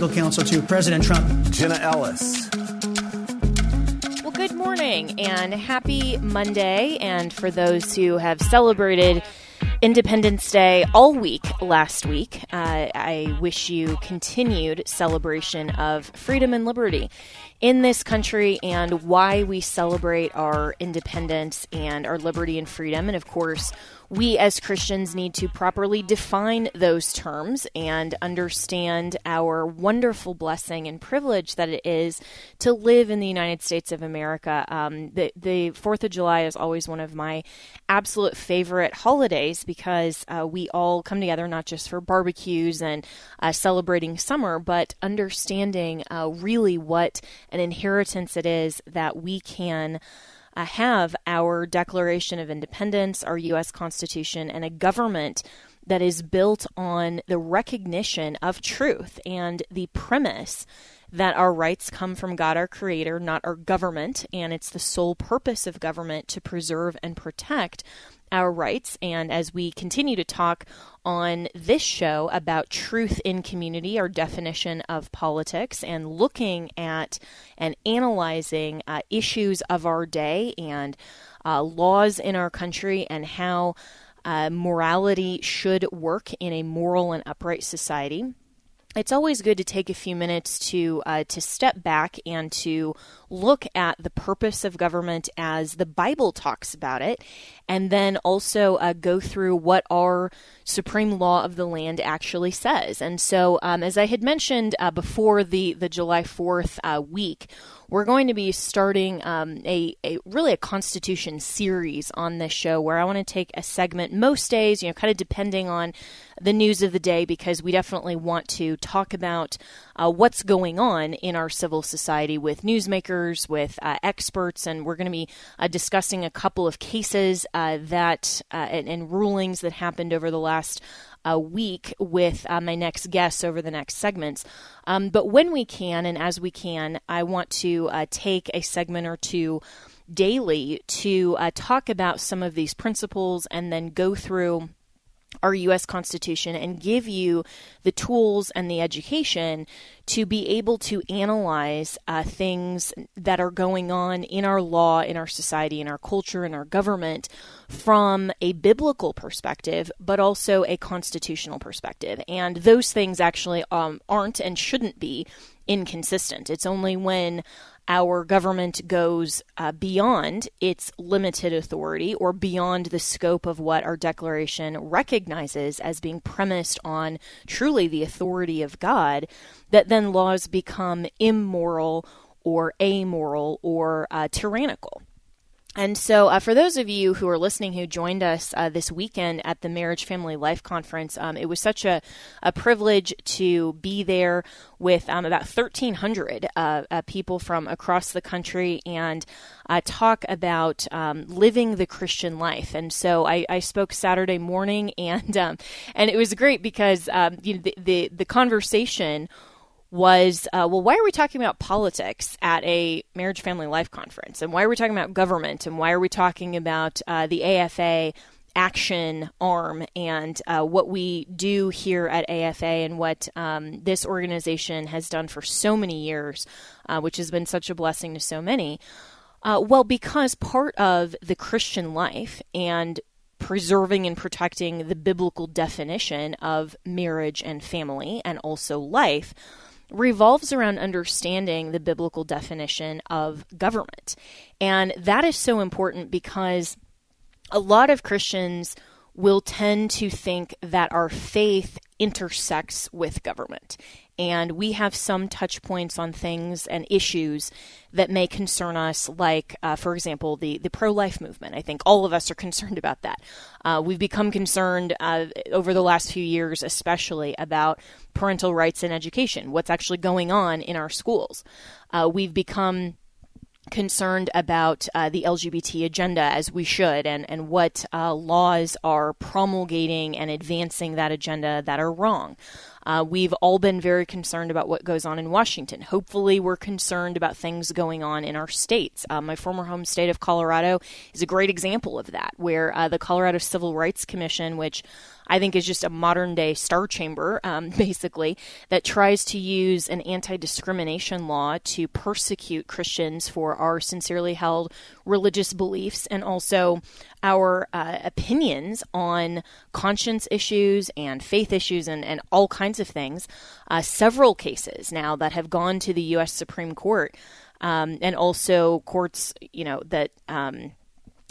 legal counsel to President Trump. Jenna Ellis. Well, good morning and happy Monday. And for those who have celebrated Independence Day all week last week, uh, I wish you continued celebration of freedom and liberty in this country and why we celebrate our independence and our liberty and freedom. And of course, we as Christians need to properly define those terms and understand our wonderful blessing and privilege that it is to live in the United States of America. Um, the, the 4th of July is always one of my absolute favorite holidays because uh, we all come together not just for barbecues and uh, celebrating summer, but understanding uh, really what an inheritance it is that we can uh, have our Declaration of Independence, our U.S. Constitution, and a government that is built on the recognition of truth and the premise that our rights come from God our Creator, not our government, and it's the sole purpose of government to preserve and protect our rights. And as we continue to talk on this show about truth in community, our definition of politics, and looking at and analyzing uh, issues of our day and uh, laws in our country and how uh, morality should work in a moral and upright society it's always good to take a few minutes to uh, to step back and to look at the purpose of government as the Bible talks about it, and then also uh, go through what our supreme law of the land actually says. And so, um, as I had mentioned uh, before the the July Fourth uh, week, we're going to be starting um, a, a really a Constitution series on this show where I want to take a segment most days, you know, kind of depending on the news of the day because we definitely want to talk about uh, what's going on in our civil society with newsmakers, with uh, experts, and we're going to be uh, discussing a couple of cases uh, that uh, and, and, rulings that happened over the last uh, week with my next guests over the next segments. Um, but when we can, and as we can, I want to take a segment or two daily to talk about some of these principles and then go through our U.S. Constitution and give you the tools and the education to be able to analyze uh, things that are going on in our law, in our society, in our culture, in our government from a biblical perspective, but also a constitutional perspective. And those things actually um, aren't and shouldn't be inconsistent. It's only when our government goes uh, beyond its limited authority or beyond the scope of what our declaration recognizes as being premised on truly the authority of God, that then laws become immoral or amoral or uh, tyrannical. And so, uh, for those of you who are listening who joined us uh, this weekend at the Marriage Family Life Conference, um, it was such a, a privilege to be there with um, about 1,300 uh, uh, people from across the country and uh, talk about um, living the Christian life. And so, I, I spoke Saturday morning, and um, and it was great because um, you know, the, the, the conversation was uh, well, why are we talking about politics at a marriage family life conference? And why are we talking about government? And why are we talking about uh, the AFA action arm and uh, what we do here at AFA and what um, this organization has done for so many years, uh, which has been such a blessing to so many? Uh, well, because part of the Christian life and preserving and protecting the biblical definition of marriage and family and also life revolves around understanding the biblical definition of government. And that is so important because a lot of Christians will tend to think that our faith intersects with government. And we have some touch points on things and issues that may concern us, like, uh, for example, the, the pro life movement. I think all of us are concerned about that. Uh, we've become concerned uh, over the last few years, especially about parental rights in education, what's actually going on in our schools. Uh, we've become concerned about uh, the LGBT agenda as we should, and, and what uh, laws are promulgating and advancing that agenda that are wrong. Uh, we've all been very concerned about what goes on in Washington. Hopefully, we're concerned about things going on in our states. Uh, my former home state of Colorado is a great example of that, where uh, the Colorado Civil Rights Commission, which I think is just a modern day star chamber, um, basically, that tries to use an anti discrimination law to persecute Christians for our sincerely held religious beliefs and also our uh, opinions on conscience issues and faith issues and, and all kinds of things. Uh, several cases now that have gone to the U.S. Supreme Court. Um, and also courts, you know, that um,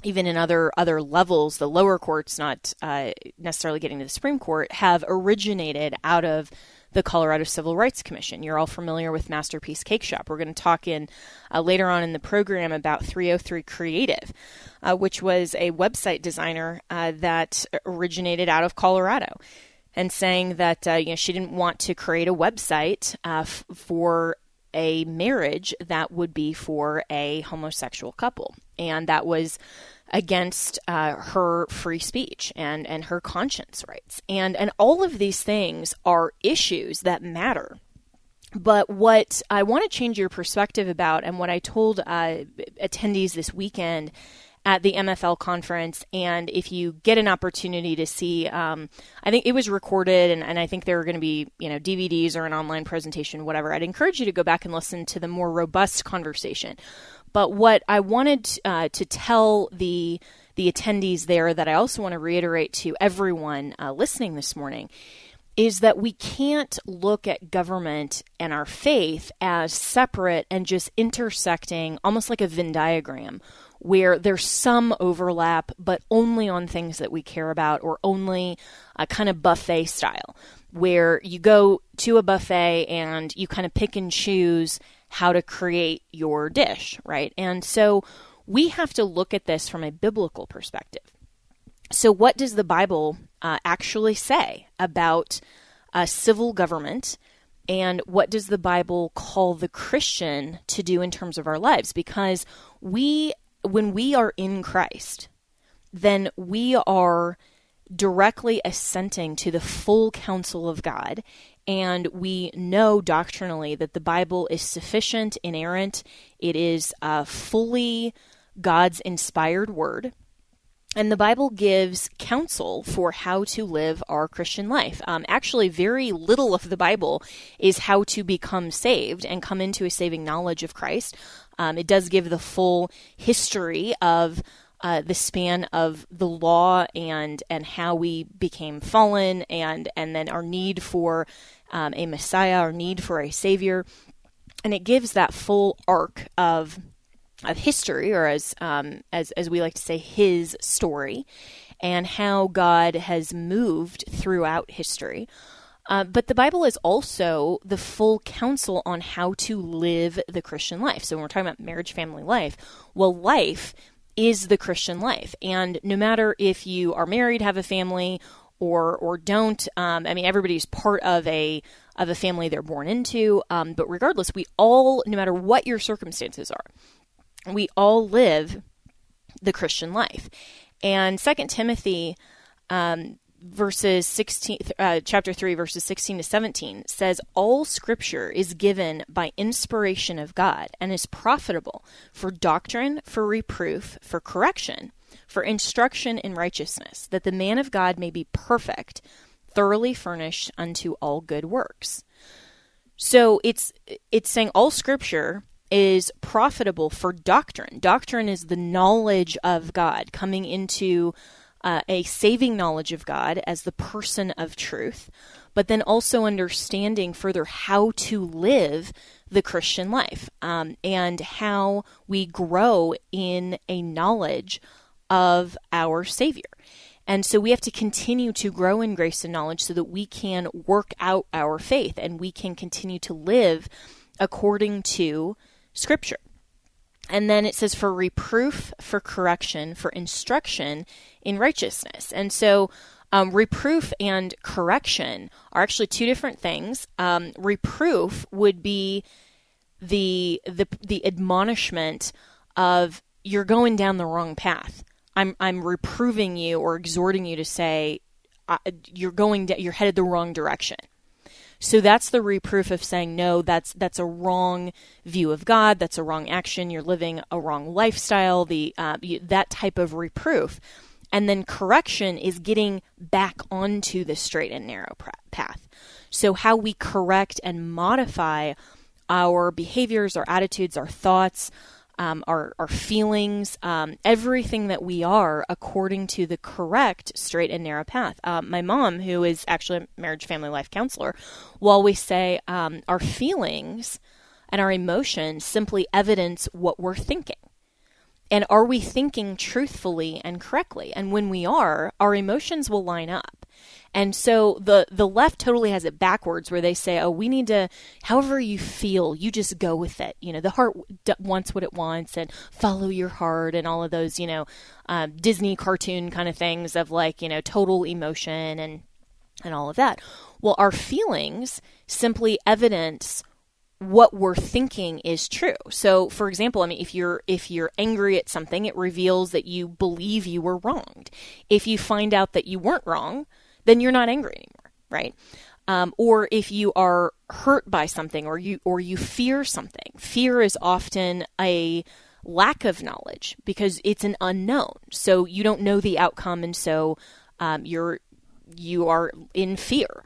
even in other other levels, the lower courts, not uh, necessarily getting to the Supreme Court, have originated out of the Colorado Civil Rights Commission. You're all familiar with Masterpiece Cake Shop. We're going to talk in uh, later on in the program about 303 Creative, uh, which was a website designer uh, that originated out of Colorado. And saying that uh, you know she didn't want to create a website uh, f- for a marriage that would be for a homosexual couple. And that was against uh, her free speech and, and her conscience rights. And, and all of these things are issues that matter. But what I want to change your perspective about, and what I told uh, attendees this weekend at the MFL conference. And if you get an opportunity to see, um, I think it was recorded, and, and I think there are going to be you know DVDs or an online presentation, whatever. I'd encourage you to go back and listen to the more robust conversation. But what I wanted uh, to tell the the attendees there that I also want to reiterate to everyone uh, listening this morning is that we can't look at government and our faith as separate and just intersecting almost like a Venn diagram where there's some overlap, but only on things that we care about or only a kind of buffet style, where you go to a buffet and you kind of pick and choose how to create your dish, right? And so we have to look at this from a biblical perspective. So, what does the Bible uh, actually say about a civil government? And what does the Bible call the Christian to do in terms of our lives? Because we when we are in Christ, then we are directly assenting to the full counsel of God. And we know doctrinally that the Bible is sufficient, inerrant. It is uh, fully God's inspired word. And the Bible gives counsel for how to live our Christian life. Um, actually, very little of the Bible is how to become saved and come into a saving knowledge of Christ. Um, it does give the full history of uh, the span of the law and and how we became fallen and and then our need for um, a Messiah, or need for a Savior, and it gives that full arc of of history, or as um, as as we like to say, His story, and how God has moved throughout history. Uh, but the Bible is also the full counsel on how to live the Christian life. So when we're talking about marriage, family life, well, life is the Christian life. And no matter if you are married, have a family, or or don't, um, I mean, everybody's part of a of a family they're born into. Um, but regardless, we all, no matter what your circumstances are, we all live the Christian life. And Second Timothy um, verses 16 uh, chapter 3 verses 16 to 17 says all scripture is given by inspiration of god and is profitable for doctrine for reproof for correction for instruction in righteousness that the man of god may be perfect thoroughly furnished unto all good works. So it's it's saying all scripture is profitable for doctrine. Doctrine is the knowledge of god coming into uh, a saving knowledge of God as the person of truth, but then also understanding further how to live the Christian life um, and how we grow in a knowledge of our Savior. And so we have to continue to grow in grace and knowledge so that we can work out our faith and we can continue to live according to Scripture. And then it says for reproof, for correction, for instruction in righteousness. And so um, reproof and correction are actually two different things. Um, reproof would be the the the admonishment of you're going down the wrong path. I'm I'm reproving you or exhorting you to say uh, you're going da- you're headed the wrong direction. So that's the reproof of saying no, that's that's a wrong view of God, that's a wrong action, you're living a wrong lifestyle, the uh, you, that type of reproof. And then correction is getting back onto the straight and narrow path. So how we correct and modify our behaviors, our attitudes, our thoughts, um, our, our feelings, um, everything that we are according to the correct straight and narrow path. Um, my mom, who is actually a marriage, family, life counselor, will always say um, our feelings and our emotions simply evidence what we're thinking. And are we thinking truthfully and correctly? And when we are, our emotions will line up. And so the the left totally has it backwards where they say, "Oh, we need to however you feel, you just go with it." You know, the heart d- wants what it wants and follow your heart and all of those, you know, um, Disney cartoon kind of things of like, you know, total emotion and and all of that. Well, our feelings simply evidence what we're thinking is true. So, for example, I mean, if you're if you're angry at something, it reveals that you believe you were wronged. If you find out that you weren't wrong, then you're not angry anymore, right? Um, or if you are hurt by something, or you or you fear something, fear is often a lack of knowledge because it's an unknown. So you don't know the outcome, and so um, you're you are in fear.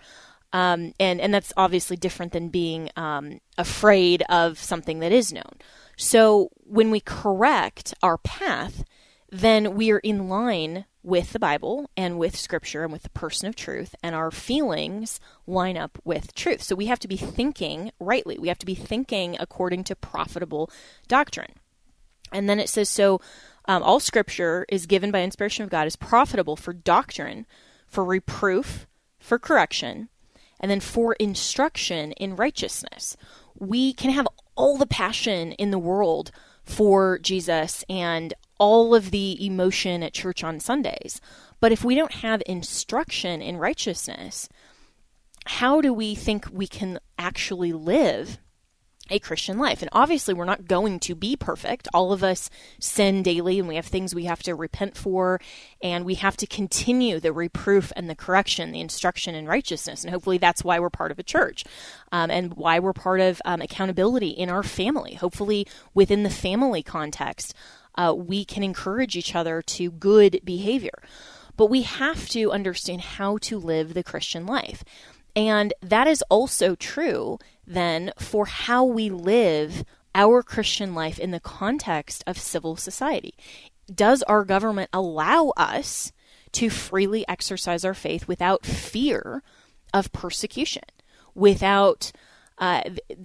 Um, and and that's obviously different than being um, afraid of something that is known. So when we correct our path, then we are in line with the Bible and with Scripture and with the person of truth, and our feelings line up with truth. So we have to be thinking rightly. We have to be thinking according to profitable doctrine. And then it says, so um, all Scripture is given by inspiration of God is profitable for doctrine, for reproof, for correction, and then for instruction in righteousness. We can have all the passion in the world for Jesus and all of the emotion at church on Sundays. But if we don't have instruction in righteousness, how do we think we can actually live a Christian life. And obviously, we're not going to be perfect. All of us sin daily, and we have things we have to repent for, and we have to continue the reproof and the correction, the instruction in righteousness. And hopefully, that's why we're part of a church um, and why we're part of um, accountability in our family. Hopefully, within the family context, uh, we can encourage each other to good behavior. But we have to understand how to live the Christian life. And that is also true then for how we live our Christian life in the context of civil society. Does our government allow us to freely exercise our faith without fear of persecution, without uh,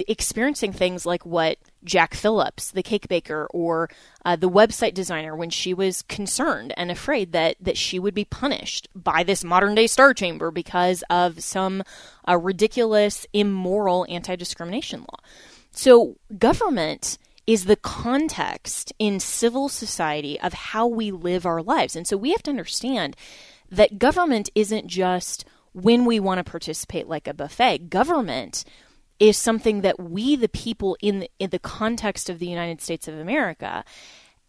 experiencing things like what Jack Phillips, the cake baker, or uh, the website designer, when she was concerned and afraid that that she would be punished by this modern day star chamber because of some uh, ridiculous, immoral anti discrimination law. So, government is the context in civil society of how we live our lives, and so we have to understand that government isn't just when we want to participate like a buffet. Government is something that we, the people in the, in the context of the United States of America,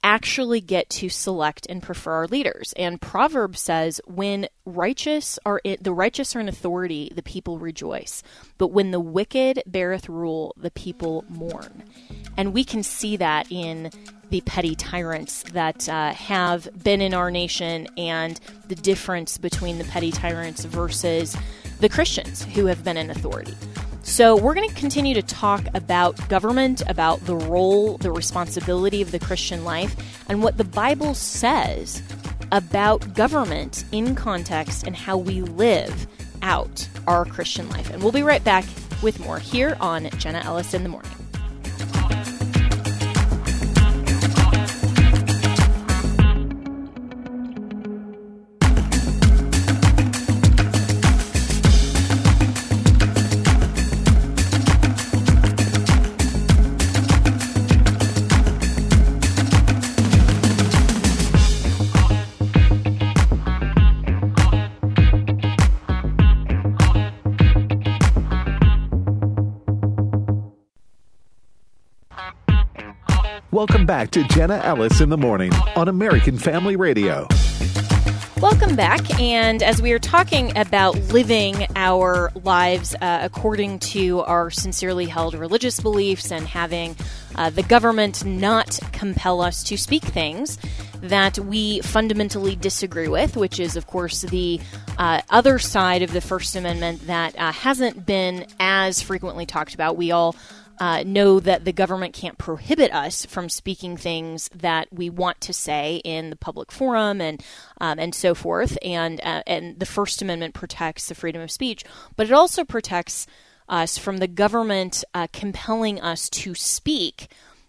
actually get to select and prefer our leaders. And Proverbs says, "When righteous are in, the righteous are in authority, the people rejoice. But when the wicked beareth rule, the people mourn." And we can see that in the petty tyrants that uh, have been in our nation, and the difference between the petty tyrants versus the Christians who have been in authority. So, we're going to continue to talk about government, about the role, the responsibility of the Christian life, and what the Bible says about government in context and how we live out our Christian life. And we'll be right back with more here on Jenna Ellis in the Morning. Welcome back to Jenna Ellis in the morning on American Family Radio. Welcome back. And as we are talking about living our lives uh, according to our sincerely held religious beliefs and having uh, the government not compel us to speak things that we fundamentally disagree with, which is, of course, the uh, other side of the First Amendment that uh, hasn't been as frequently talked about. We all uh, know that the government can't prohibit us from speaking things that we want to say in the public forum and um, and so forth. And uh, and the First Amendment protects the freedom of speech, but it also protects us from the government uh, compelling us to speak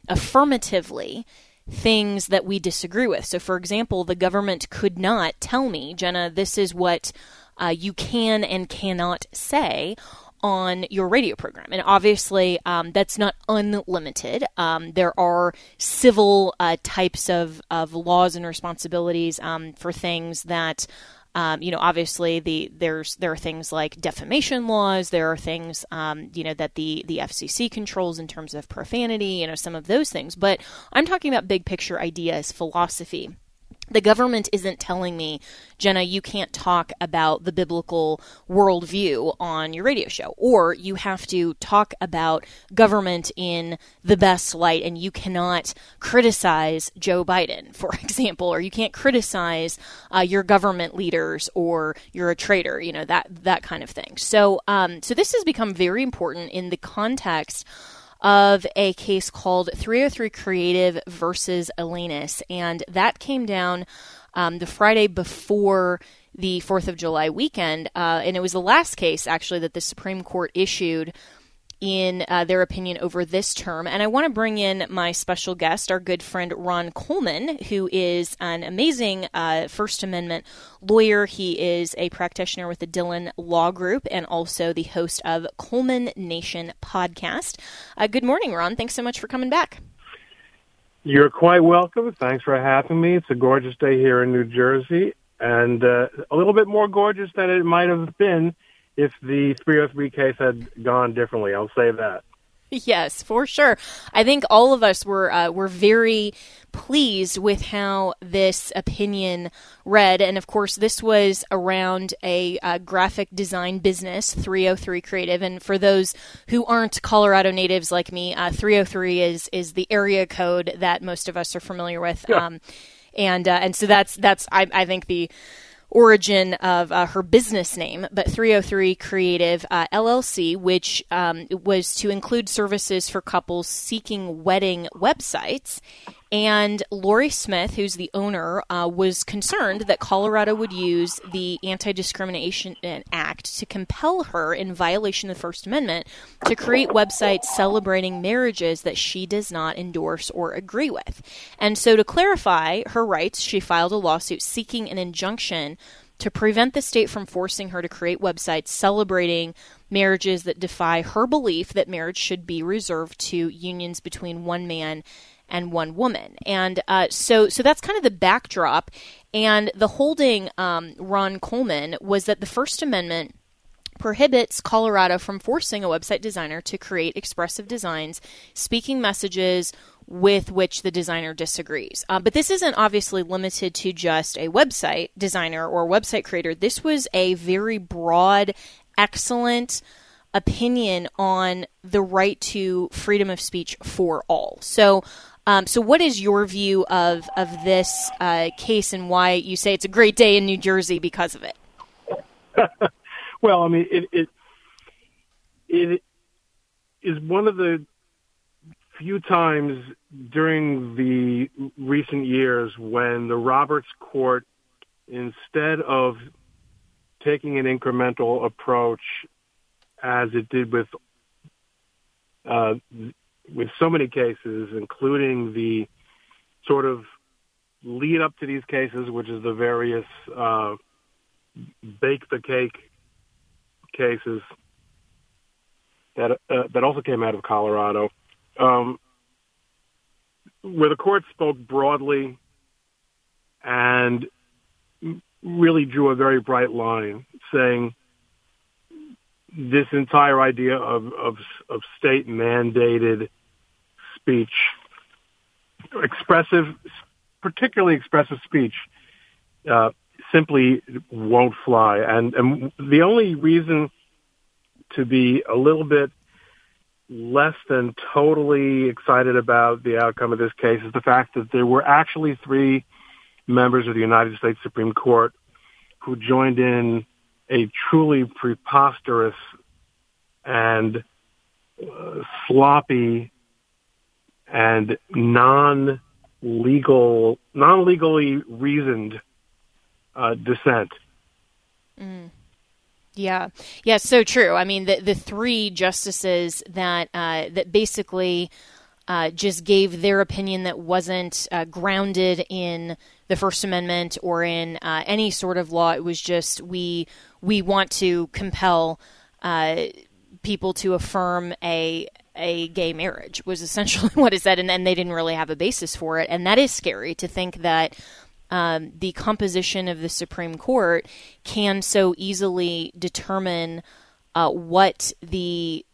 affirmatively things that we disagree with. So, for example, the government could not tell me, Jenna, this is what uh, you can and cannot say on your radio program. And obviously, um, that's not unlimited. Um, there are civil uh, types of, of laws and responsibilities um, for things that. Um, you know, obviously, the there's there are things like defamation laws. There are things, um, you know, that the the FCC controls in terms of profanity. You know, some of those things. But I'm talking about big picture ideas, philosophy the government isn't telling me, Jenna, you can't talk about the biblical worldview on your radio show, or you have to talk about government in the best light, and you cannot criticize Joe Biden, for example, or you can't criticize uh, your government leaders, or you're a traitor, you know that that kind of thing. So, um, so this has become very important in the context of a case called 303 Creative versus Elenis. And that came down um, the Friday before the 4th of July weekend. Uh, and it was the last case, actually, that the Supreme Court issued in uh, their opinion over this term. And I want to bring in my special guest, our good friend Ron Coleman, who is an amazing uh, First Amendment lawyer. He is a practitioner with the Dhillon Law Group and also the host of Coleman Nation podcast. Uh, good morning, Ron. Thanks so much for coming back. You're quite welcome. Thanks for having me. It's a gorgeous day here in New Jersey and uh, a little bit more gorgeous than it might have been if the 303 case had gone differently. I'll say that. Yes, for sure. I think all of us were uh, were very pleased with how this opinion read, and of course, this was around a uh, graphic design business, 303 Creative. And for those who aren't Colorado natives like me, uh, 303 is is the area code that most of us are familiar with. Yeah. Um, and uh, and so that's that's I, I think the origin of uh, her business name, but 303 Creative uh, LLC, which um, was to include services for couples seeking wedding websites. And Lorie Smith, who's the owner, uh, was concerned that Colorado would use the Anti Discrimination Act to compel her, in violation of the First Amendment, to create websites celebrating marriages that she does not endorse or agree with. And so, to clarify her rights, she filed a lawsuit seeking an injunction to prevent the state from forcing her to create websites celebrating marriages that defy her belief that marriage should be reserved to unions between one man and one woman. And uh, so, so that's kind of the backdrop. And the holding, um, Ron Coleman, was that the First Amendment prohibits Colorado from forcing a website designer to create expressive designs, speaking messages with which the designer disagrees. Uh, but this isn't obviously limited to just a website designer or website creator. This was a very broad, excellent opinion on the right to freedom of speech for all. So um, so, what is your view of of this uh, case, and why you say it's a great day in New Jersey because of it? well, I mean, it, it it is one of the few times during the recent years when the Roberts Court, instead of taking an incremental approach as it did with uh, with so many cases, including the sort of lead up to these cases, which is the various uh, bake the cake cases that uh, that also came out of Colorado, um, where the court spoke broadly and really drew a very bright line, saying this entire idea of of, of state mandated speech expressive, particularly expressive speech, uh, simply won't fly. And, and the only reason to be a little bit less than totally excited about the outcome of this case is the fact that there were actually three members of the United States Supreme Court who joined in a truly preposterous and uh, sloppy and non-legal, non-legally reasoned uh, dissent. Mm. Yeah, yeah, so true. I mean, the the three justices that uh, that basically uh, just gave their opinion that wasn't uh, grounded in the First Amendment or in uh, any sort of law. It was just we we want to compel uh, people to affirm a a gay marriage was essentially what it said, and then they didn't really have a basis for it, and that is scary to think that um, the composition of the Supreme Court can so easily determine uh, what the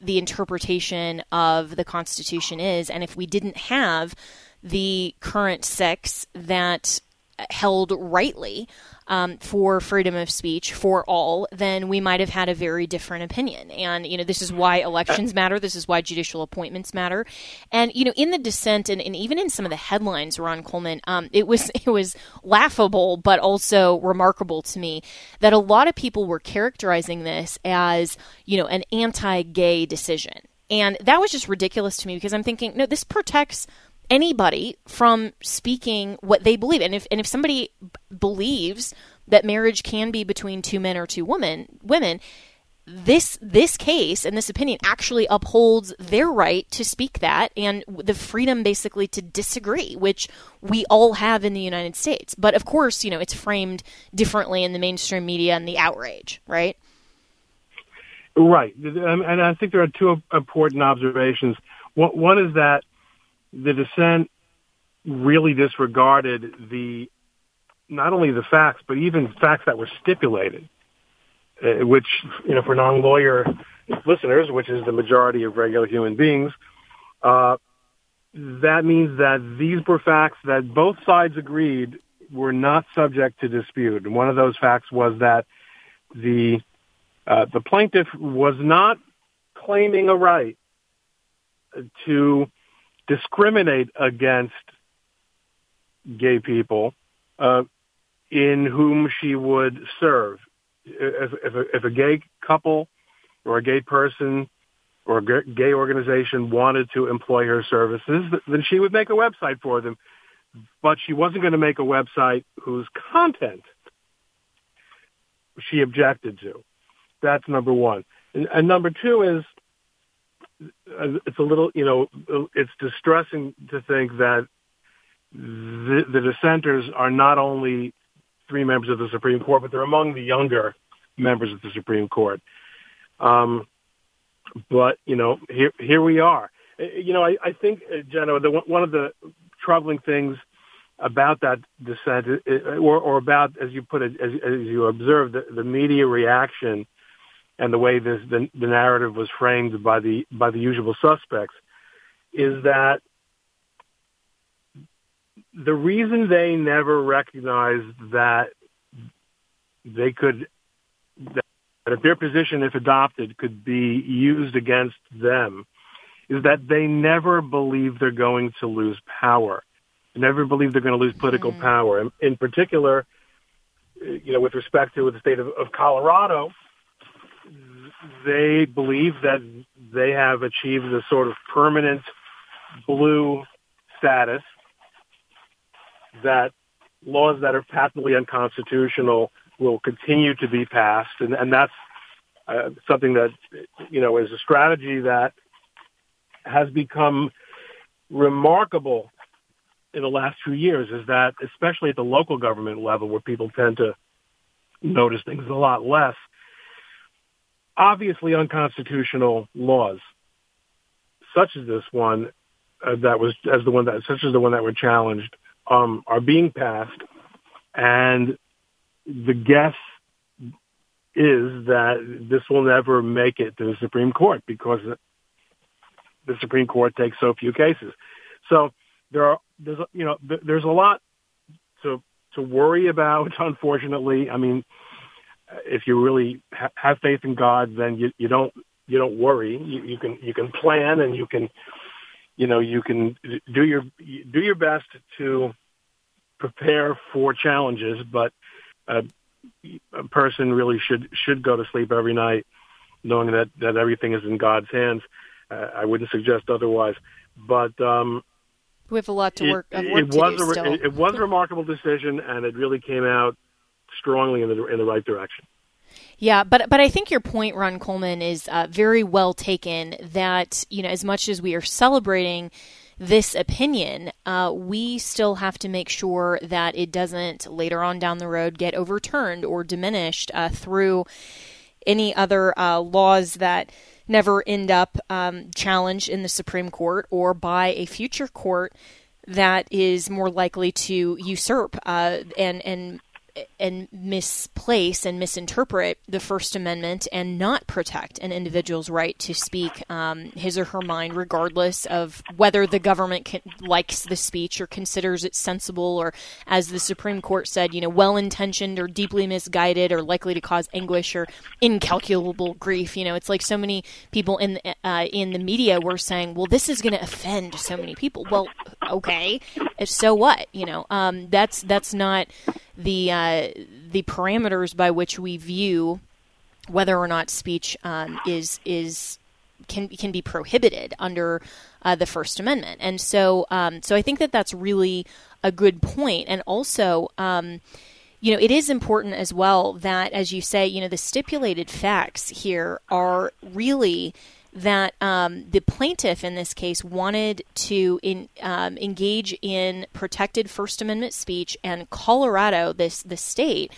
the interpretation of the Constitution is, and if we didn't have the current six that held rightly um, for freedom of speech for all, then we might have had a very different opinion. And, you know, this is why elections matter. This is why judicial appointments matter. And, you know, in the dissent and, and even in some of the headlines, Ron Coleman, um, it was, it was laughable, but also remarkable to me that a lot of people were characterizing this as, you know, an anti-gay decision. And that was just ridiculous to me because I'm thinking, no, this protects anybody from speaking what they believe. And if and if somebody b- believes that marriage can be between two men or two women, women, this this case and this opinion actually upholds their right to speak that and the freedom basically to disagree, which we all have in the United States. But of course, you know, it's framed differently in the mainstream media and the outrage, right? Right, and I think there are two important observations. One is that the dissent really disregarded the not only the facts but even facts that were stipulated, uh, which you know for non-lawyer listeners, which is the majority of regular human beings, uh, that means that these were facts that both sides agreed were not subject to dispute. And one of those facts was that the uh, the plaintiff was not claiming a right to discriminate against gay people uh, in whom she would serve. If, if, a, if a gay couple or a gay person or a gay organization wanted to employ her services, then she would make a website for them. But she wasn't going to make a website whose content she objected to. That's number one. And, and number two is it's a little, you know, it's distressing to think that the, the dissenters are not only three members of the Supreme Court, but they're among the younger members of the Supreme Court. Um, but you know, here here we are. Uh, you know, I, I think, uh, Jenna, the, one of the troubling things about that dissent, or, or about, as you put it, as, as you observed, the, the media reaction and the way this the, the narrative was framed by the by the usual suspects is that the reason they never recognized that they could that if their position if adopted could be used against them is that they never believe they're going to lose power they never believe they're going to lose political mm-hmm. power in, in particular you know with respect to the state of, of colorado they believe that they have achieved a sort of permanent blue status, that laws that are patently unconstitutional will continue to be passed, and, and that's uh, something that you know is a strategy that has become remarkable in the last few years. Is that especially at the local government level, where people tend to notice things a lot less, obviously unconstitutional laws, such as this one uh, that was as the one that such as the one that were challenged, um, are being passed, and the guess is that this will never make it to the Supreme Court because the Supreme Court takes so few cases. So there are there's you know there's a lot to to worry about. Unfortunately, I mean, if you really ha- have faith in God, then you you don't you don't worry. You, you can you can plan and you can you know you can do your do your best to prepare for challenges, but uh, a person really should should go to sleep every night knowing that that everything is in God's hands. Uh, I wouldn't suggest otherwise, but um, we have a lot to work. It, work it was a, it was a remarkable decision, and it really came out strongly in the in the right direction. Yeah, but but I think your point, Ron Coleman, is uh, very well taken. That you know, as much as we are celebrating this opinion, uh, we still have to make sure that it doesn't later on down the road get overturned or diminished uh, through any other uh, laws that never end up um, challenged in the Supreme Court or by a future court that is more likely to usurp uh, and and and misplace and misinterpret the First Amendment and not protect an individual's right to speak um, his or her mind, regardless of whether the government can, likes the speech or considers it sensible, or as the Supreme Court said, you know, well-intentioned or deeply misguided, or likely to cause anguish or incalculable grief. You know, it's like so many people in uh, in the media were saying, "Well, this is going to offend so many people." Well, okay, so what? You know, um, that's that's not the uh, the parameters by which we view whether or not speech um, is is can can be prohibited under uh, the First Amendment, and so um, so I think that that's really a good point. and also. Um, you know, it is important as well that, as you say, you know, the stipulated facts here are really that um, the plaintiff in this case wanted to in, um, engage in protected First Amendment speech, and Colorado, this the state,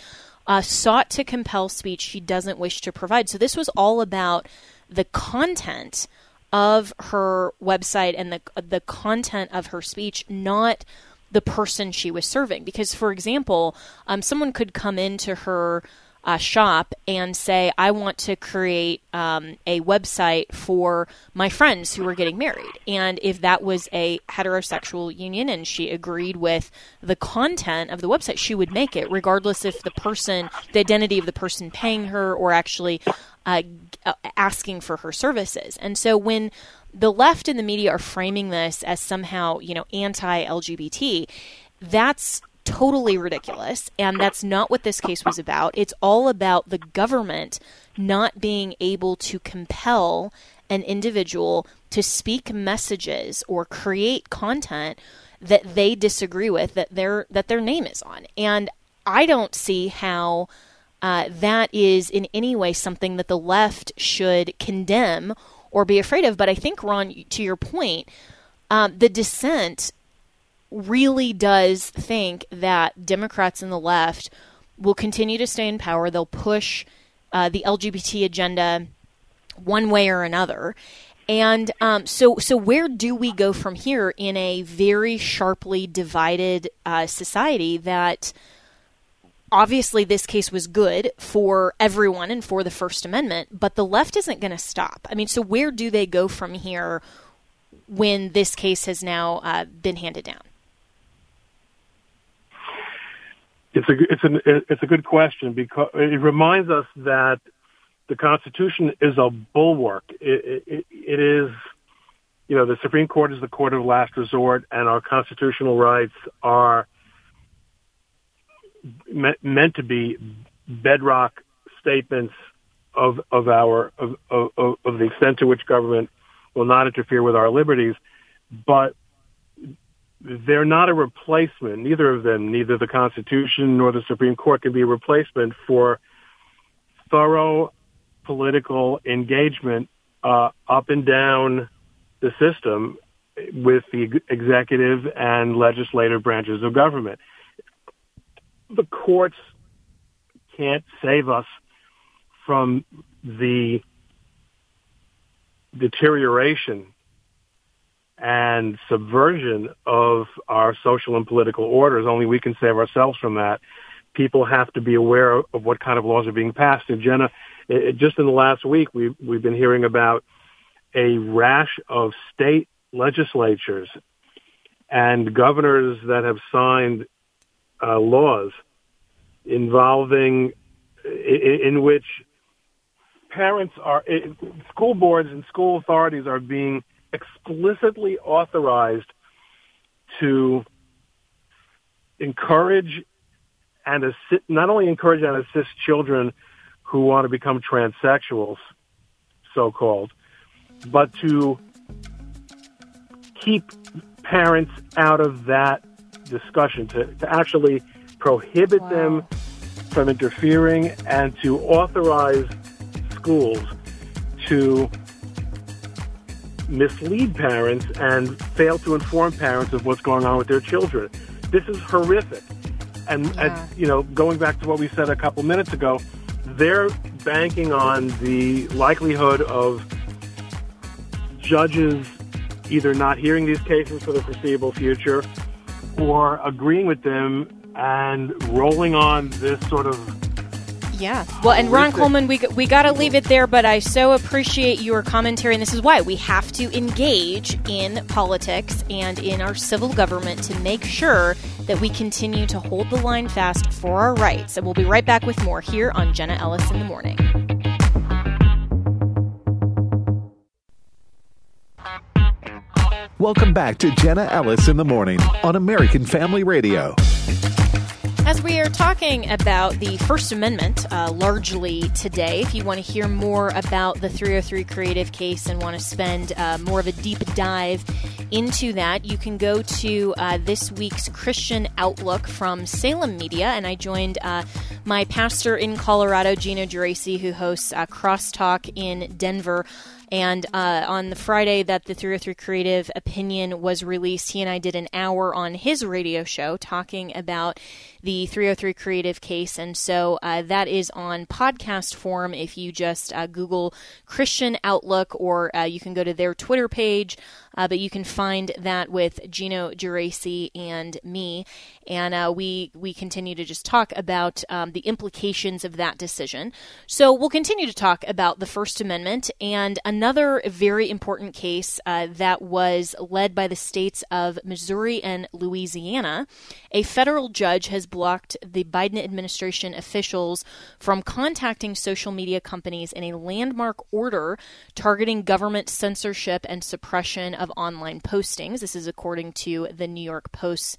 uh, sought to compel speech she doesn't wish to provide. So this was all about the content of her website and the the content of her speech, not the person she was serving. Because, for example, um, someone could come into her uh, shop and say, I want to create um, a website for my friends who are getting married. And if that was a heterosexual union and she agreed with the content of the website, she would make it, regardless if the person, the identity of the person paying her or actually uh, asking for her services. And so when the left and the media are framing this as somehow, you know, anti LGBT, that's totally ridiculous. And that's not what this case was about. It's all about the government not being able to compel an individual to speak messages or create content that they disagree with that their that their name is on. And I don't see how uh, that is in any way something that the left should condemn or be afraid of. But I think, Ron, to your point, um, the dissent really does think that Democrats and the left will continue to stay in power. They'll push uh, the LGBT agenda one way or another. And um, so, so where do we go from here in a very sharply divided uh, society that obviously this case was good for everyone and for the First Amendment, but the left isn't going to stop. I mean, so where do they go from here when this case has now uh, been handed down? It's a it's an it's a good question because it reminds us that the Constitution is a bulwark. It, it, it is, you know, the Supreme Court is the court of last resort, and our constitutional rights are me, meant to be bedrock statements of of our of, of, of the extent to which government will not interfere with our liberties, but they're not a replacement. Neither of them, neither the Constitution nor the Supreme Court, can be a replacement for thorough political engagement uh, up and down the system with the executive and legislative branches of government. The courts can't save us from the deterioration and subversion of our social and political orders. Only we can save ourselves from that. People have to be aware of what kind of laws are being passed. And Jenna, it, just in the last week, we've, we've been hearing about a rash of state legislatures and governors that have signed uh, laws involving in, in which parents are school boards and school authorities are being explicitly authorized to encourage and assist, not only encourage and assist children who want to become transsexuals, so called, but to keep parents out of that discussion, to, to actually prohibit wow. them from interfering and to authorize schools to mislead parents and fail to inform parents of what's going on with their children. This is horrific. And, yeah. and, you know, going back to what we said a couple minutes ago, they're banking on the likelihood of judges either not hearing these cases for the foreseeable future or agreeing with them and rolling on this sort of yeah. Well, and Ron Coleman, we, we got to leave it there, but I so appreciate your commentary, and this is why we have to engage in politics and in our civil government to make sure that we continue to hold the line fast for our rights. And we'll be right back with more here on Jenna Ellis in the Morning. Welcome back to Jenna Ellis in the Morning on American Family Radio. As we are talking about the First Amendment uh, largely today, if you want to hear more about the 303 Creative case and want to spend uh, more of a deep dive into that, you can go to uh, this week's Christian Outlook from Salem Media. And I joined uh, my pastor in Colorado, Gino Geraci, who hosts uh, Crosstalk in Denver and uh, on the Friday that the 303 Creative opinion was released, he and I did an hour on his radio show talking about the 303 Creative case. And so uh, that is on podcast form if you just uh, Google Christian Outlook, or uh, you can go to their Twitter page. Uh, but you can find that with Gino Geraci and me, and uh, we we continue to just talk about um, the implications of that decision. So we'll continue to talk about the First Amendment and another very important case uh, that was led by the states of Missouri and Louisiana. A federal judge has blocked the Biden administration officials from contacting social media companies in a landmark order targeting government censorship and suppression of online postings. This is according to the New York Post.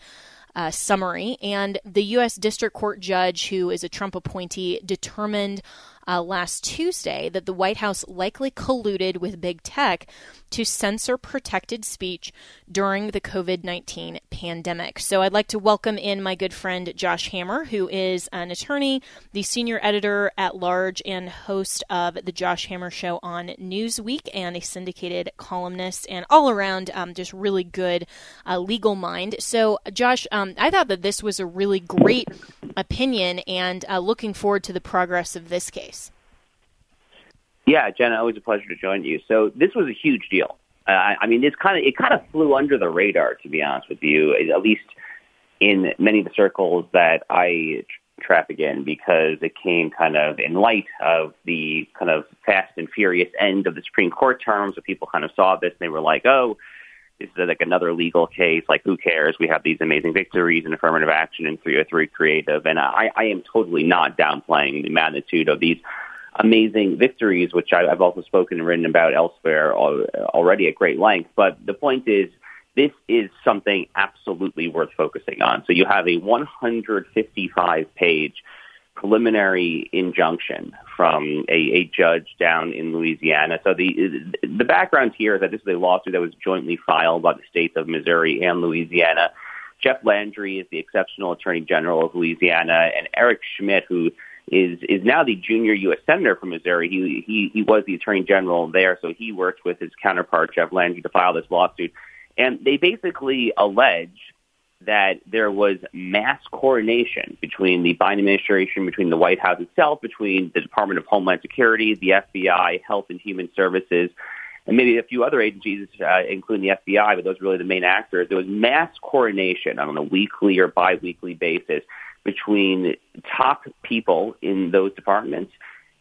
Uh, summary. And the U.S. District Court judge, who is a Trump appointee, determined uh, last Tuesday that the White House likely colluded with big tech to censor protected speech during the COVID 19 pandemic. So I'd like to welcome in my good friend Josh Hammer, who is an attorney, the senior editor at large, and host of The Josh Hammer Show on Newsweek, and a syndicated columnist, and all around um, just really good uh, legal mind. So, Josh, um, I thought that this was a really great opinion, and uh, looking forward to the progress of this case. Yeah, Jenna, always a pleasure to join you. So this was a huge deal. Uh, I mean, this kind of it kind of flew under the radar, to be honest with you, at least in many of the circles that I traffic in, because it came kind of in light of the kind of fast and furious end of the Supreme Court term. So people kind of saw this and they were like, "Oh, this is like another legal case. Like, who cares? We have these amazing victories in affirmative action and 303 creative." And I, I am totally not downplaying the magnitude of these amazing victories, which I've also spoken and written about elsewhere already at great length. But the point is, this is something absolutely worth focusing on. So you have a 155 page preliminary injunction from a, a judge down in Louisiana. So the the background here is that this is a lawsuit that was jointly filed by the states of Missouri and Louisiana. Jeff Landry is the exceptional attorney general of Louisiana, and Eric Schmitt, who is is now the junior U.S. senator from Missouri. He he he was the attorney general there, so he worked with his counterpart Jeff Landry to file this lawsuit, and they basically allege that there was mass coordination between the Biden administration, between the White House itself, between the Department of Homeland Security, the FBI, Health and Human Services, and maybe a few other agencies, uh, including the FBI, but those are really the main actors. There was mass coordination on a weekly or biweekly basis between top people in those departments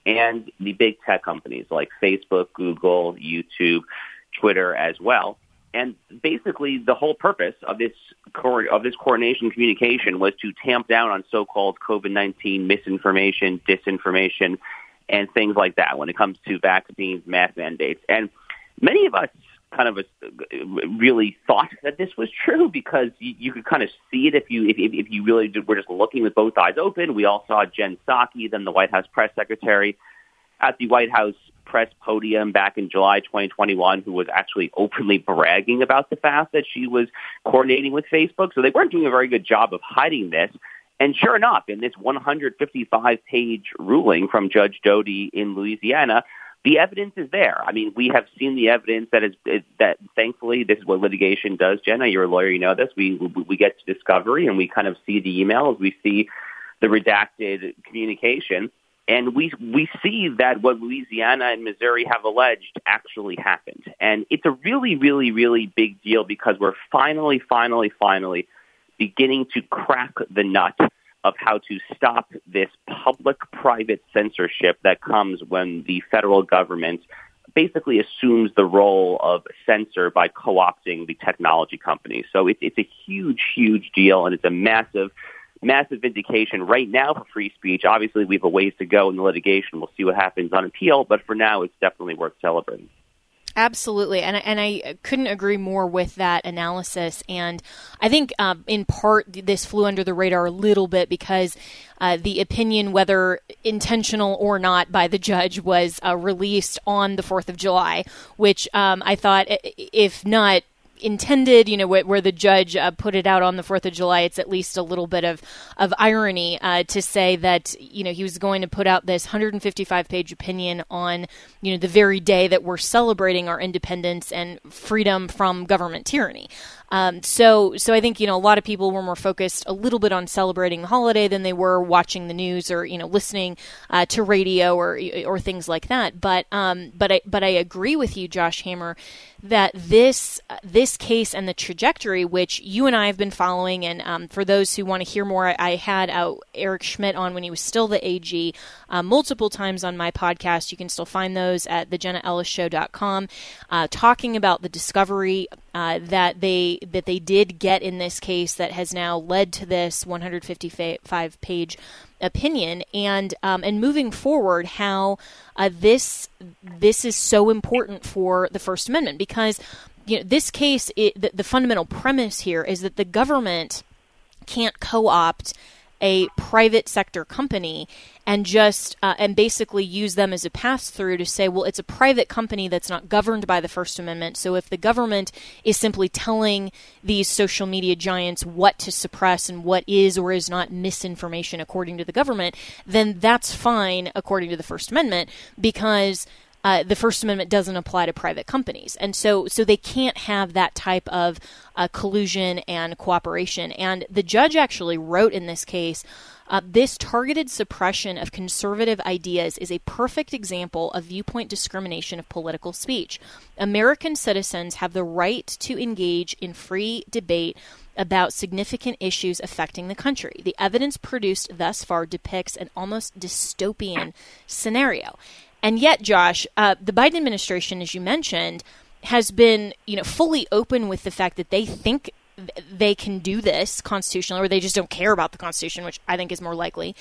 and the big tech companies like Facebook, Google, YouTube, Twitter as well. And basically, the whole purpose of this of this coordination communication was to tamp down on so-called COVID-19 misinformation, disinformation, and things like that when it comes to vaccines, mask mandates. And many of us kind of a, really thought that this was true because you, you could kind of see it if you if, if you really were just looking with both eyes open. We all saw Jen Psaki, then the White House press secretary, at the White House press podium back in July 2021 who was actually openly bragging about the fact that she was coordinating with Facebook. So they weren't doing a very good job of hiding this. And sure enough, in this 155 page ruling from Judge Doughty in Louisiana, the evidence is there. I mean, we have seen the evidence that is, that thankfully this is what litigation does. Jenna, you're a lawyer, you know this. We we get to discovery and we kind of see the emails, we see the redacted communication, and we we see that what Louisiana and Missouri have alleged actually happened. And it's a really, really, really big deal because we're finally, finally, finally beginning to crack the nut of how to stop this public-private censorship that comes when the federal government basically assumes the role of censor by co-opting the technology companies. So it's, it's a huge, huge deal, and it's a massive massive vindication right now for free speech. Obviously, we have a ways to go in the litigation. We'll see what happens on appeal, but for now, it's definitely worth celebrating. Absolutely, and and I couldn't agree more with that analysis. And I think, um, in part, this flew under the radar a little bit because uh, the opinion, whether intentional or not, by the judge was uh, released on the Fourth of July, which um, I thought, if not intended, you know, where, where the judge uh, put it out on the 4th of July, it's at least a little bit of, of irony uh, to say that, you know, he was going to put out this 155 page opinion on, you know, the very day that we're celebrating our independence and freedom from government tyranny. Um, so, so I think you know a lot of people were more focused a little bit on celebrating the holiday than they were watching the news or you know listening uh, to radio or or things like that. But um, but I but I agree with you, Josh Hammer, that this this case and the trajectory which you and I have been following, and um, for those who want to hear more, I had uh, Eric Schmitt on when he was still the AG uh, multiple times on my podcast. You can still find those at thejennaellisshow.com, uh, talking about the discovery uh, that they that they did get in this case that has now led to this 155 page opinion. And um, and moving forward how uh, this this is so important for the First Amendment because you know this case it, the, the fundamental premise here is that the government can't co-opt a private sector company and just uh, and basically use them as a pass through to say, well, it's a private company that's not governed by the First Amendment. So if the government is simply telling these social media giants what to suppress and what is or is not misinformation according to the government, then that's fine according to the First Amendment because uh, the First Amendment doesn't apply to private companies, and so so they can't have that type of uh, collusion and cooperation. And the judge actually wrote in this case. Uh, this targeted suppression of conservative ideas is a perfect example of viewpoint discrimination of political speech. American citizens have the right to engage in free debate about significant issues affecting the country. The evidence produced thus far depicts an almost dystopian scenario. And yet, Josh, uh, the Biden administration, as you mentioned, has been you know fully open with the fact that they think they can do this constitutionally, or they just don't care about the Constitution, which I think is more likely.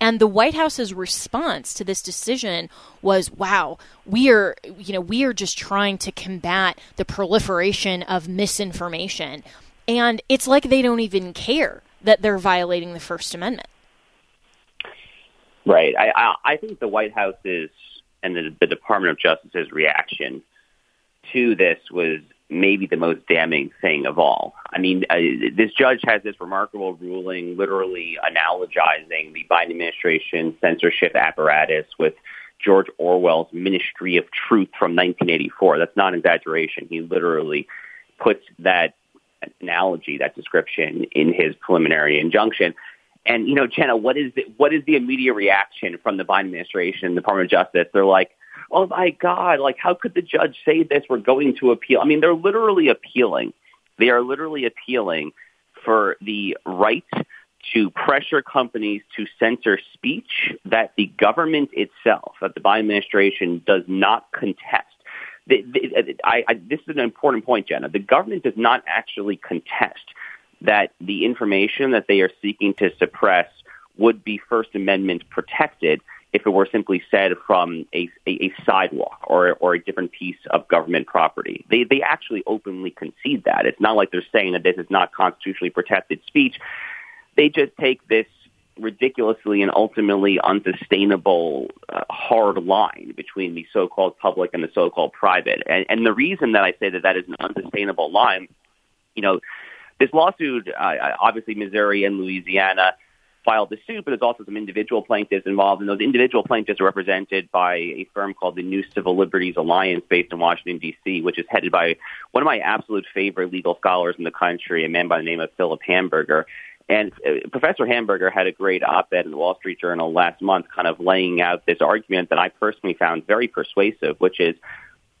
And the White House's response to this decision was, "Wow, we are, you know, we are just trying to combat the proliferation of misinformation." And it's like they don't even care that they're violating the First Amendment. Right. I I, I think the White House is and the, the Department of Justice's reaction to this was maybe the most damning thing of all. I mean, uh, this judge has this remarkable ruling, literally analogizing the Biden administration censorship apparatus with George Orwell's Ministry of Truth from 1984. That's not exaggeration. He literally puts that analogy, that description, in his preliminary injunction. And you know, Jenna, what is the, what is the immediate reaction from the Biden administration, the Department of Justice? They're like, "Oh my God! Like, how could the judge say this? We're going to appeal." I mean, they're literally appealing. They are literally appealing for the right to pressure companies to censor speech that the government itself, that the Biden administration does not contest. the, the, I, I, this is an important point, Jenna. The government does not actually contest that the information that they are seeking to suppress would be First Amendment protected if it were simply said from a, a, a sidewalk or, or a different piece of government property. They, they actually openly concede that. It's not like they're saying that this is not constitutionally protected speech. They just take this ridiculously and ultimately unsustainable uh, hard line between the so-called public and the so-called private. And, and the reason that I say that that is an unsustainable line, you know, this lawsuit, uh, obviously Missouri and Louisiana filed the suit, but there's also some individual plaintiffs involved, and those individual plaintiffs are represented by a firm called the New Civil Liberties Alliance based in Washington, D.C., which is headed by one of my absolute favorite legal scholars in the country, a man by the name of Philip Hamburger. And uh, Professor Hamburger had a great op-ed in the Wall Street Journal last month, kind of laying out this argument that I personally found very persuasive, which is,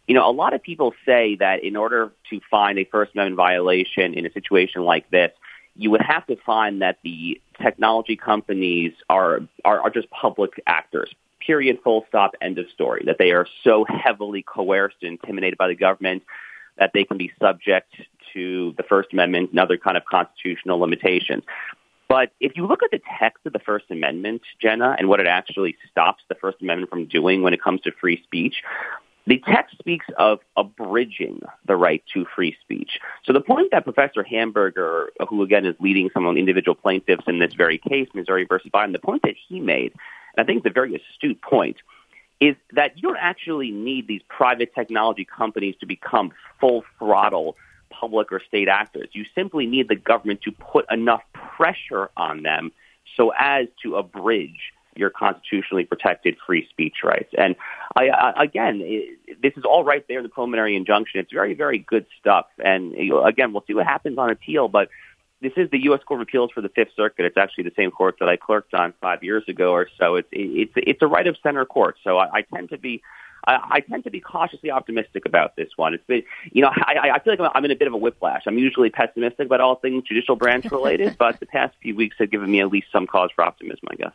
you know, a lot of people say that in order to find a First Amendment violation in a situation like this, you would have to find that the technology companies are, are, are just public actors. Period, full stop, end of story. That they are so heavily coerced and intimidated by the government that they can be subject to the First Amendment and other kind of constitutional limitations. But if you look at the text of the First Amendment, Jenna, and what it actually stops the First Amendment from doing when it comes to free speech, the text speaks of abridging the right to free speech. So the point that Professor Hamburger, who again is leading some of the individual plaintiffs in this very case, Missouri versus Biden, the point that he made, and I think it's a very astute point, is that you don't actually need these private technology companies to become full throttle public or state actors. You simply need the government to put enough pressure on them so as to abridge your constitutionally protected free speech rights. And I, I, again, it, this is all right there in the preliminary injunction. It's very, very good stuff. And you know, again, we'll see what happens on appeal, but this is the U.S. Court of Appeals for the Fifth Circuit. It's actually the same court that I clerked on five years ago or so. It's it's it's a right of center court. So I, I tend to be I, I tend to be cautiously optimistic about this one. It's been, you know, I, I feel like I'm in a bit of a whiplash. I'm usually pessimistic about all things judicial branch related, but the past few weeks have given me at least some cause for optimism, I guess.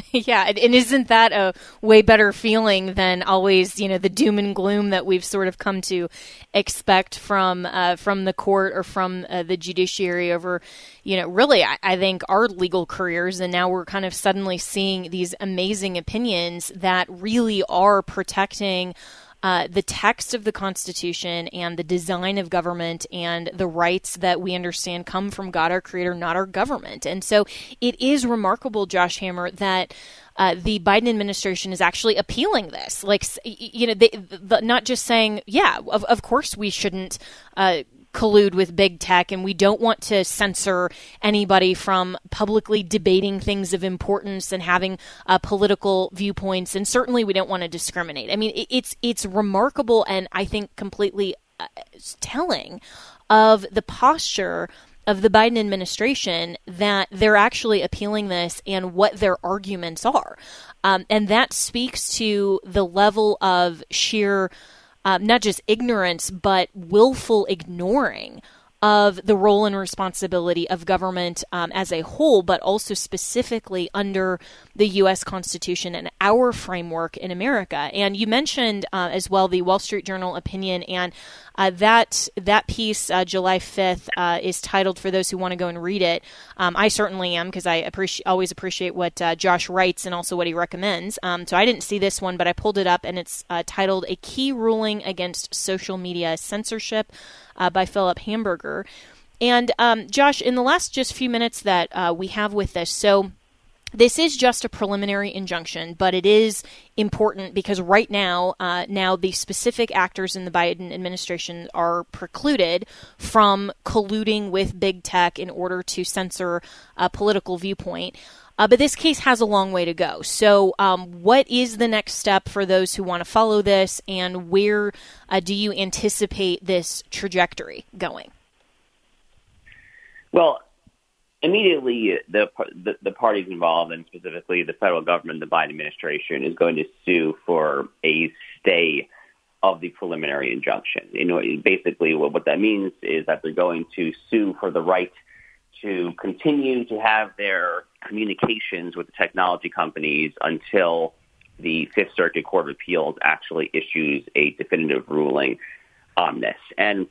yeah, and isn't that a way better feeling than always, you know, the doom and gloom that we've sort of come to expect from uh, from the court or from uh, the judiciary over, you know, really, I, I think our legal careers, and now we're kind of suddenly seeing these amazing opinions that really are protecting uh, the text of the Constitution and the design of government and the rights that we understand come from God, our Creator, not our government. And so it is remarkable, Josh Hammer, that. Uh, the Biden administration is actually appealing this, like you know, they, the, not just saying, "Yeah, of, of course we shouldn't uh, collude with big tech, and we don't want to censor anybody from publicly debating things of importance and having uh, political viewpoints, and certainly we don't want to discriminate. I mean, it's it's remarkable and I think completely uh, telling of the posture of the Biden administration that they're actually appealing this and what their arguments are. Um, and that speaks to the level of sheer um, not just ignorance, but willful ignoring of the role and responsibility of government um, as a whole, but also specifically under the U.S. Constitution and our framework in America. And you mentioned uh, as well the Wall Street Journal opinion, and uh, that that piece, uh, July fifth, uh, is titled for those who want to go and read it. Um, I certainly am because I appreciate always appreciate what uh, Josh writes and also what he recommends. Um, so I didn't see this one, but I pulled it up, and it's uh, titled "A Key Ruling Against Social Media Censorship." Uh, by Philip Hamburger. And um, Josh, in the last just few minutes that uh, we have with this, so this is just a preliminary injunction, but it is important because right now, uh, now the specific actors in the Biden administration are precluded from colluding with big tech in order to censor a political viewpoint. Uh, but this case has a long way to go. So, um, what is the next step for those who want to follow this, and where uh, do you anticipate this trajectory going? Well, immediately the, the, the parties involved, and specifically the federal government, the Biden administration, is going to sue for a stay of the preliminary injunction. You know, basically, what, what that means is that they're going to sue for the right to continue to have their communications with the technology companies until the Fifth Circuit Court of Appeals actually issues a definitive ruling on this. And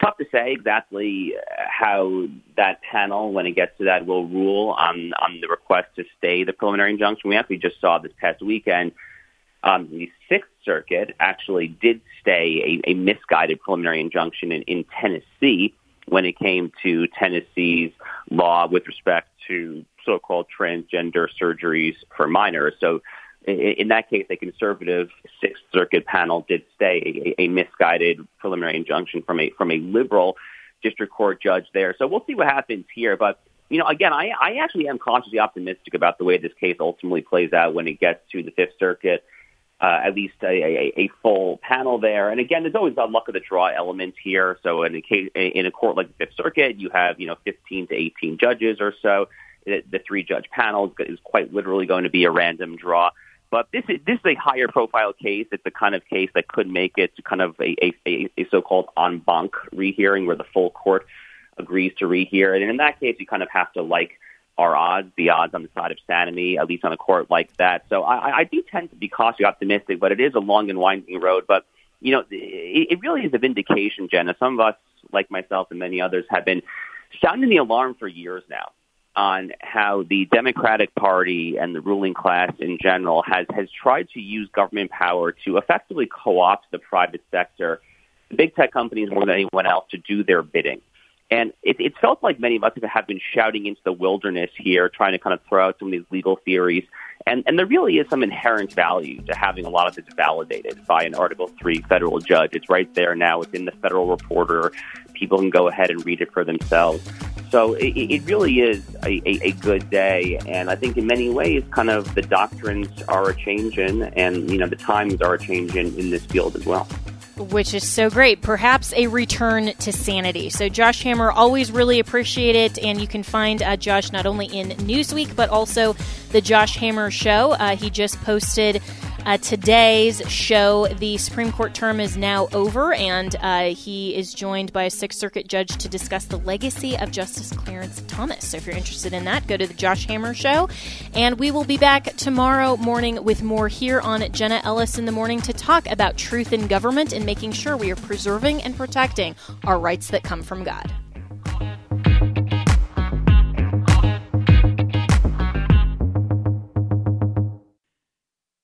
tough to say exactly how that panel, when it gets to that, will rule on on the request to stay the preliminary injunction. We actually just saw this past weekend um, the Sixth Circuit actually did stay a, a misguided preliminary injunction in, in Tennessee when it came to Tennessee's law with respect to so-called transgender surgeries for minors. So in that case, a conservative Sixth Circuit panel did stay a, a misguided preliminary injunction from a from a liberal district court judge there. So we'll see what happens here. But you know, again, I, I actually am cautiously optimistic about the way this case ultimately plays out when it gets to the Fifth Circuit. Uh, at least a, a, a full panel there. And again, there's always a luck of the draw element here. So in a case, in a court like the Fifth Circuit, you have you know 15 to 18 judges or so. The, three judge panel is quite literally going to be a random draw. But this is this is a higher profile case. It's the kind of case that could make it kind of a, a, a so-called en banc rehearing where the full court agrees to rehear. And in that case, you kind of have to like our odds, the odds on the side of sanity, at least on a court like that. So I, I do tend to be cautiously optimistic, but it is a long and winding road. But you know, it, it really is a vindication, Jenna. Some of us, like myself and many others, have been sounding the alarm for years now on how the Democratic Party and the ruling class in general has has tried to use government power to effectively co-opt the private sector, the big tech companies more than anyone else, to do their bidding. And it, it felt like many of us have been shouting into the wilderness here, trying to kind of throw out some of these legal theories. And, and there really is some inherent value to having a lot of this validated by an Article 3 federal judge. It's right there now. It's in the Federal Reporter. People can go ahead and read it for themselves. So it, it really is a, a, a, good day, and I think in many ways, kind of the doctrines are a changing, and you know the times are a changing in this field as well. Which is so great. Perhaps a return to sanity. So, Josh Hammer, always really appreciate it. And you can find uh, Josh not only in Newsweek, but also the Josh Hammer Show. Uh, he just posted uh, today's show, the Supreme Court term is now over, and uh, he is joined by a Sixth Circuit judge to discuss the legacy of Justice Clarence Thomas. So if you're interested in that, go to the Josh Hammer Show. And we will be back tomorrow morning with more here on Jenna Ellis in the Morning to talk about truth in government and making sure we are preserving and protecting our rights that come from God.